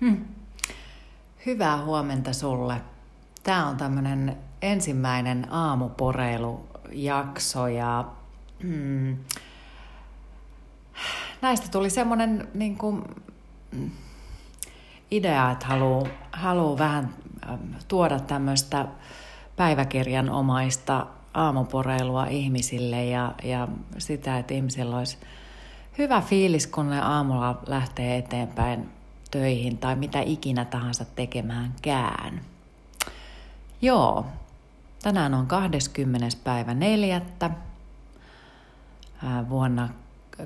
Hmm. Hyvää huomenta sulle. Tämä on tämmöinen ensimmäinen aamuporeilujakso ja hmm, näistä tuli semmoinen niin kuin, idea, että haluaa haluu vähän tuoda tämmöistä päiväkirjan omaista aamuporeilua ihmisille ja, ja sitä, että ihmisillä olisi hyvä fiilis, kun ne aamulla lähtee eteenpäin töihin tai mitä ikinä tahansa tekemäänkään. Joo, tänään on 20. päivä 4. vuonna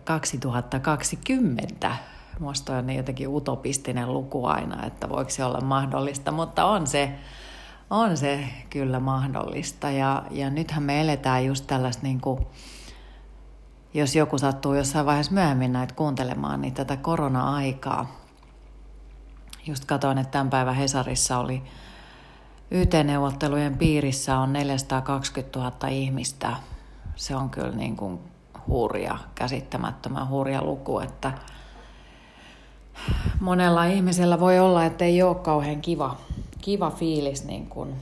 2020. Minusta on jotenkin utopistinen luku aina, että voiko se olla mahdollista, mutta on se, on se kyllä mahdollista. Ja, ja nythän me eletään just tällaista niin kuin, jos joku sattuu jossain vaiheessa myöhemmin näitä kuuntelemaan, niin tätä korona-aikaa. Just katoin, että tämän päivän Hesarissa oli YT-neuvottelujen piirissä on 420 000 ihmistä. Se on kyllä niin kuin hurja, käsittämättömän hurja luku, että monella ihmisellä voi olla, että ei ole kauhean kiva, kiva fiilis niin kuin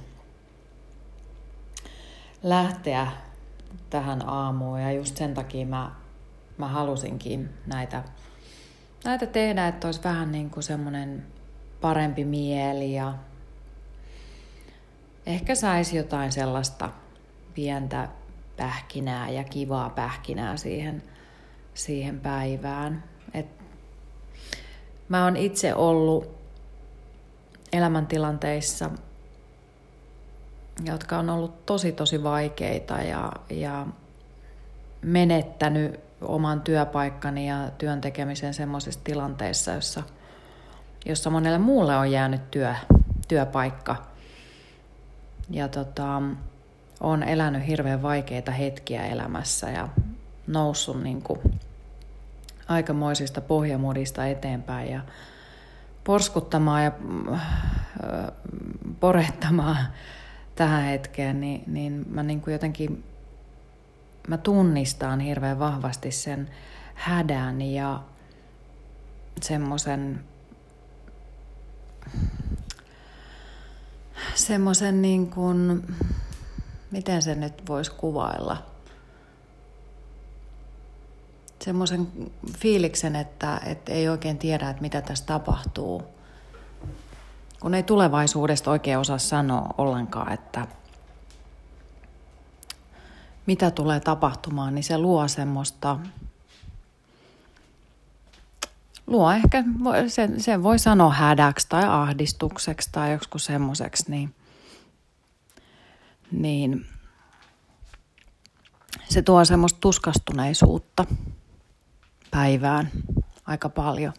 lähteä tähän aamuun ja just sen takia mä, mä halusinkin näitä, näitä tehdä, että olisi vähän niin kuin semmoinen parempi mieli ja ehkä saisi jotain sellaista pientä pähkinää ja kivaa pähkinää siihen, siihen päivään. Et mä oon itse ollut elämäntilanteissa, jotka on ollut tosi tosi vaikeita ja, ja menettänyt oman työpaikkani ja työn tekemisen semmoisissa tilanteissa, jossa, jossa monelle muulle on jäänyt työ, työpaikka. Ja tota, on elänyt hirveän vaikeita hetkiä elämässä ja noussut niin kuin aikamoisista pohjamudista eteenpäin ja porskuttamaan ja äh, porettamaan tähän hetkeen, niin, niin mä niin kuin jotenkin mä tunnistan hirveän vahvasti sen hädän ja semmoisen semmoisen niin kuin, miten se nyt voisi kuvailla? Semmoisen fiiliksen, että, että ei oikein tiedä, että mitä tässä tapahtuu. Kun ei tulevaisuudesta oikein osaa sanoa ollenkaan, että mitä tulee tapahtumaan, niin se luo semmoista, luo ehkä, sen, sen voi sanoa hädäksi tai ahdistukseksi tai joku semmoiseksi, niin – niin se tuo semmoista tuskastuneisuutta päivään aika paljon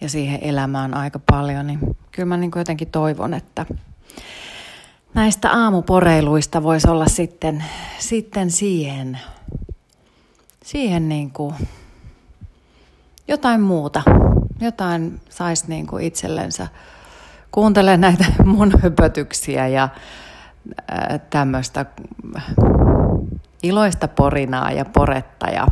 ja siihen elämään aika paljon, niin kyllä mä niin jotenkin toivon, että näistä aamuporeiluista voisi olla sitten, sitten siihen, siihen niin kuin jotain muuta. Jotain saisi niin kuin itsellensä kuuntele näitä mun höpötyksiä ja tämmöistä iloista porinaa ja poretta ja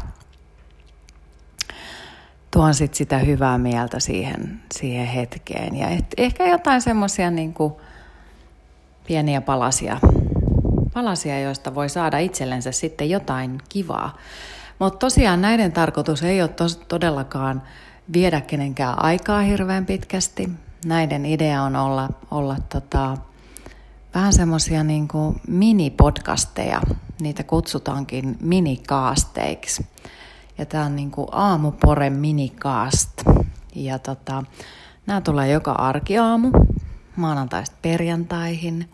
tuon sit sitä hyvää mieltä siihen, siihen hetkeen. Ja et, ehkä jotain semmoisia niin pieniä palasia, palasia, joista voi saada itsellensä sitten jotain kivaa. Mutta tosiaan näiden tarkoitus ei ole tos, todellakaan viedä kenenkään aikaa hirveän pitkästi. Näiden idea on olla, olla tota, vähän semmoisia niin mini-podcasteja. Niitä kutsutaankin minikaasteiksi. Ja tämä on niin kuin aamuporen minikaast. Ja tota, nämä tulee joka arkiaamu, maanantaista perjantaihin.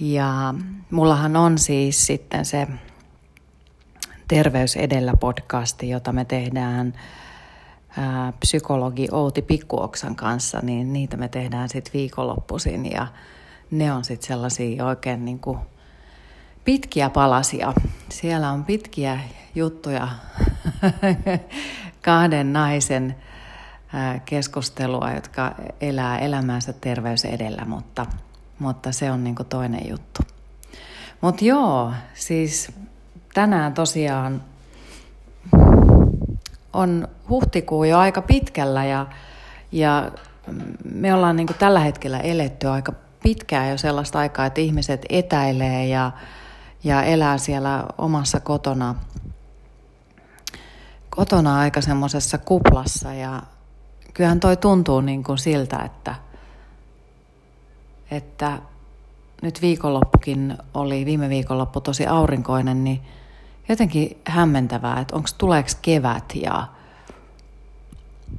Ja mullahan on siis sitten se Terveys edellä podcasti, jota me tehdään ää, psykologi Outi Pikkuoksan kanssa, niin niitä me tehdään sitten viikonloppuisin ja ne on sitten sellaisia oikein niin kuin pitkiä palasia. Siellä on pitkiä juttuja kahden naisen keskustelua, jotka elää elämänsä terveys edellä, mutta, mutta se on niin toinen juttu. Mutta joo, siis tänään tosiaan on huhtikuu jo aika pitkällä ja, Ja me ollaan niin tällä hetkellä eletty aika pitkään jo sellaista aikaa, että ihmiset etäilee ja, ja elää siellä omassa kotona, kotona aika semmoisessa kuplassa. Ja kyllähän toi tuntuu niin kuin siltä, että, että nyt viikonloppukin oli, viime viikonloppu tosi aurinkoinen, niin jotenkin hämmentävää, että onko tuleeko kevät ja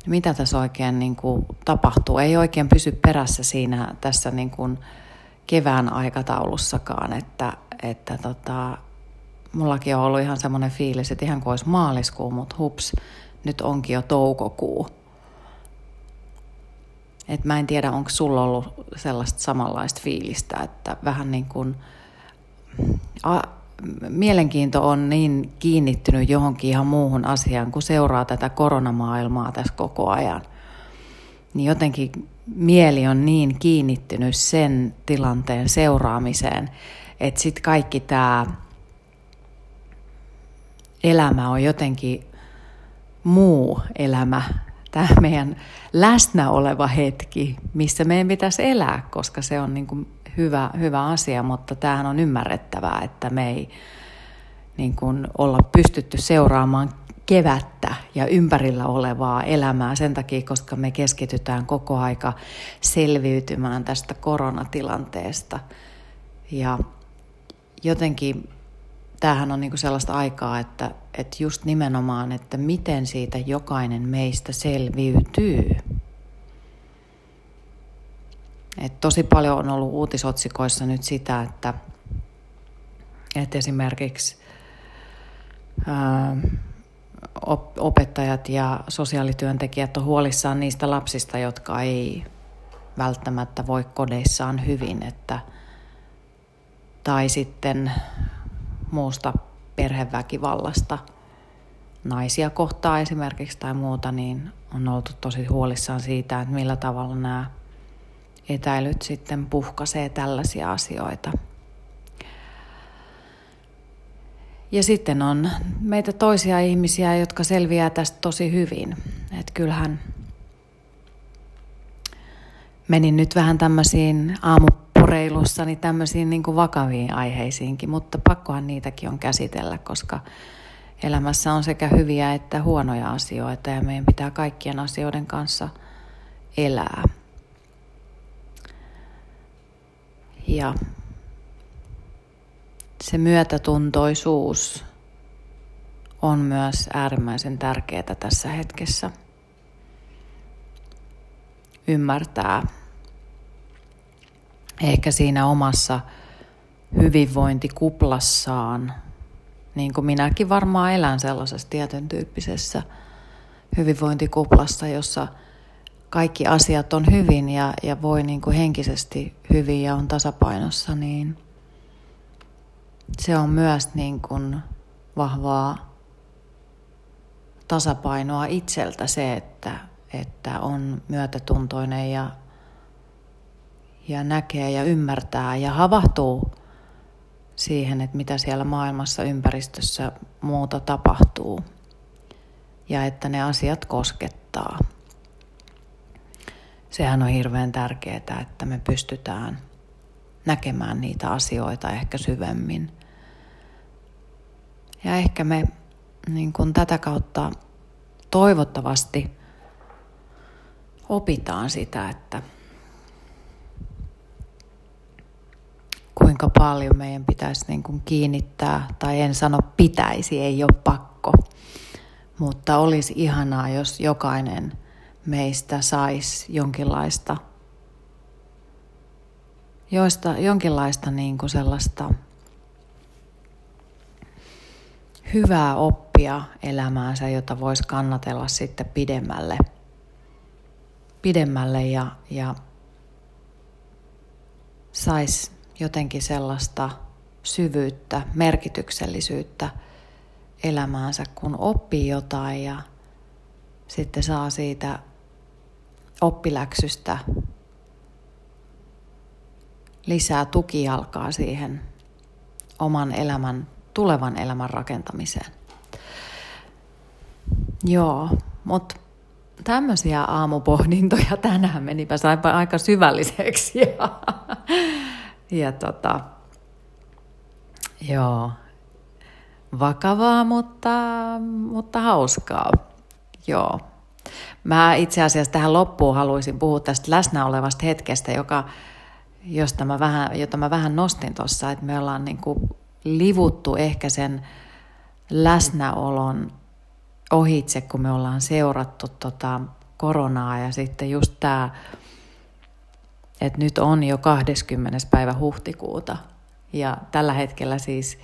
mitä tässä oikein niin kuin tapahtuu. Ei oikein pysy perässä siinä tässä niin kuin kevään aikataulussakaan, että, että tota, mullakin on ollut ihan semmoinen fiilis, että ihan kuin olisi maaliskuu, mutta hups, nyt onkin jo toukokuu. Et mä en tiedä, onko sulla ollut sellaista samanlaista fiilistä, että vähän niin kuin mielenkiinto on niin kiinnittynyt johonkin ihan muuhun asiaan, kun seuraa tätä koronamaailmaa tässä koko ajan. Niin jotenkin mieli on niin kiinnittynyt sen tilanteen seuraamiseen, että sitten kaikki tämä elämä on jotenkin muu elämä tämä meidän läsnä oleva hetki, missä meidän pitäisi elää, koska se on niin kuin hyvä, hyvä asia, mutta tämähän on ymmärrettävää, että me ei niin kuin olla pystytty seuraamaan kevättä ja ympärillä olevaa elämää sen takia, koska me keskitytään koko aika selviytymään tästä koronatilanteesta. Ja jotenkin tämähän on niinku sellaista aikaa, että, että just nimenomaan, että miten siitä jokainen meistä selviytyy. Et tosi paljon on ollut uutisotsikoissa nyt sitä, että, että esimerkiksi ää, opettajat ja sosiaalityöntekijät on huolissaan niistä lapsista, jotka ei välttämättä voi kodeissaan hyvin, että, tai sitten muusta perheväkivallasta naisia kohtaa esimerkiksi tai muuta, niin on oltu tosi huolissaan siitä, että millä tavalla nämä etäilyt sitten puhkasee tällaisia asioita. Ja sitten on meitä toisia ihmisiä, jotka selviää tästä tosi hyvin. Että kyllähän menin nyt vähän tämmöisiin aamu niin tämmöisiin niin kuin vakaviin aiheisiinkin, mutta pakkohan niitäkin on käsitellä, koska elämässä on sekä hyviä että huonoja asioita ja meidän pitää kaikkien asioiden kanssa elää. Ja se myötätuntoisuus on myös äärimmäisen tärkeää tässä hetkessä. Ymmärtää ehkä siinä omassa hyvinvointikuplassaan, niin kuin minäkin varmaan elän sellaisessa tietyn tyyppisessä hyvinvointikuplassa, jossa kaikki asiat on hyvin ja, ja voi niin kuin henkisesti hyvin ja on tasapainossa, niin se on myös niin kuin vahvaa tasapainoa itseltä se, että, että on myötätuntoinen ja ja näkee ja ymmärtää ja havahtuu siihen, että mitä siellä maailmassa, ympäristössä muuta tapahtuu ja että ne asiat koskettaa. Sehän on hirveän tärkeää, että me pystytään näkemään niitä asioita ehkä syvemmin. Ja ehkä me niin kuin tätä kautta toivottavasti opitaan sitä, että kuinka paljon meidän pitäisi niin kuin kiinnittää, tai en sano pitäisi, ei ole pakko, mutta olisi ihanaa, jos jokainen meistä saisi jonkinlaista, joista, jonkinlaista niin kuin sellaista hyvää oppia elämäänsä, jota voisi kannatella sitten pidemmälle, pidemmälle ja, ja saisi jotenkin sellaista syvyyttä, merkityksellisyyttä elämäänsä, kun oppii jotain ja sitten saa siitä oppiläksystä lisää tukijalkaa siihen oman elämän, tulevan elämän rakentamiseen. Joo, mutta tämmöisiä aamupohdintoja tänään menipä saipa aika syvälliseksi. Ja, ja tota, joo, vakavaa, mutta, mutta hauskaa. Joo. Mä itse asiassa tähän loppuun haluaisin puhua tästä läsnä olevasta hetkestä, joka, josta mä vähän, jota mä vähän nostin tuossa, että me ollaan niin kuin livuttu ehkä sen läsnäolon ohitse, kun me ollaan seurattu tota koronaa ja sitten just tämä, että nyt on jo 20. päivä huhtikuuta ja tällä hetkellä siis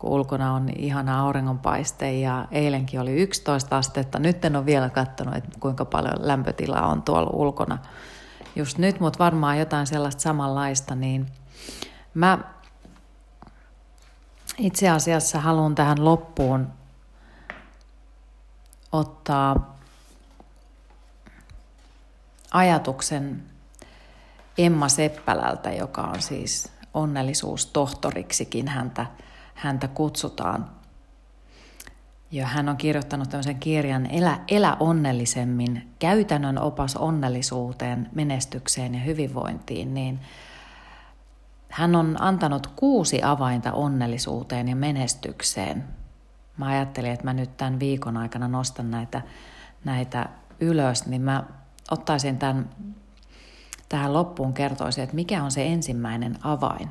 kun ulkona on ihana auringonpaiste ja eilenkin oli 11 astetta. Nyt en ole vielä katsonut, että kuinka paljon lämpötilaa on tuolla ulkona just nyt, mutta varmaan jotain sellaista samanlaista, niin mä itse asiassa haluan tähän loppuun ottaa ajatuksen Emma Seppälältä, joka on siis onnellisuustohtoriksikin häntä, häntä kutsutaan. Ja hän on kirjoittanut tämmöisen kirjan Elä, Elä onnellisemmin, käytännön opas onnellisuuteen, menestykseen ja hyvinvointiin, niin hän on antanut kuusi avainta onnellisuuteen ja menestykseen. Mä ajattelin, että mä nyt tämän viikon aikana nostan näitä, näitä ylös, niin mä ottaisin tämän tähän loppuun kertoisin, että mikä on se ensimmäinen avain.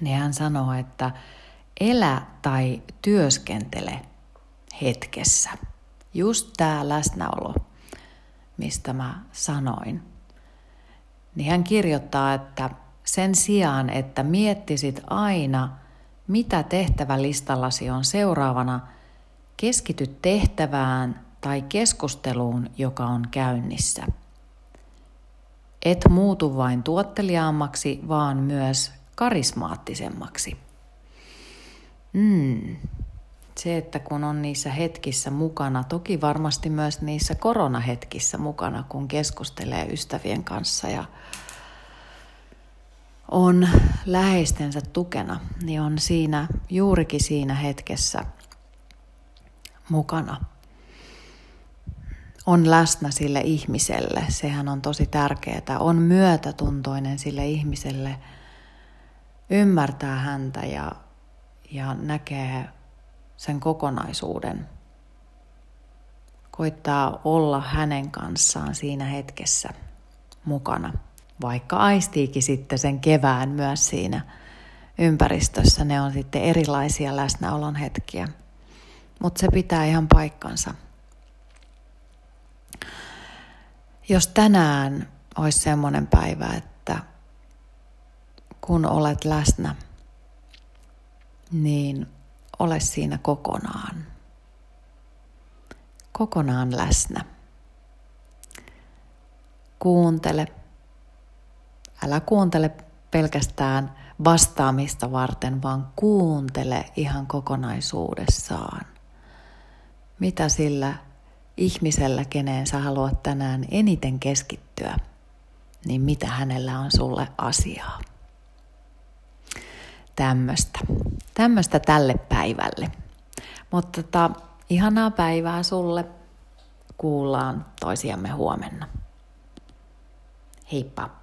Niin hän sanoo, että elä tai työskentele hetkessä. Just tämä läsnäolo, mistä mä sanoin. Niin hän kirjoittaa, että sen sijaan, että miettisit aina, mitä tehtävälistallasi on seuraavana, keskity tehtävään tai keskusteluun, joka on käynnissä. Et muutu vain tuotteliaammaksi, vaan myös karismaattisemmaksi. Mm. Se, että kun on niissä hetkissä mukana, toki varmasti myös niissä koronahetkissä mukana, kun keskustelee ystävien kanssa ja on läheistensä tukena, niin on siinä juurikin siinä hetkessä mukana. On läsnä sille ihmiselle, sehän on tosi tärkeää. On myötätuntoinen sille ihmiselle, ymmärtää häntä ja, ja näkee sen kokonaisuuden. Koittaa olla hänen kanssaan siinä hetkessä mukana vaikka aistiikin sitten sen kevään myös siinä ympäristössä, ne on sitten erilaisia läsnäolon hetkiä. Mutta se pitää ihan paikkansa. Jos tänään olisi semmoinen päivä, että kun olet läsnä, niin ole siinä kokonaan. Kokonaan läsnä. Kuuntele Älä kuuntele pelkästään vastaamista varten, vaan kuuntele ihan kokonaisuudessaan. Mitä sillä ihmisellä, keneen sä haluat tänään eniten keskittyä, niin mitä hänellä on sulle asiaa. Tämmöistä. Tämmöistä tälle päivälle. Mutta tota, ihanaa päivää sulle. Kuullaan toisiamme huomenna. Heippa!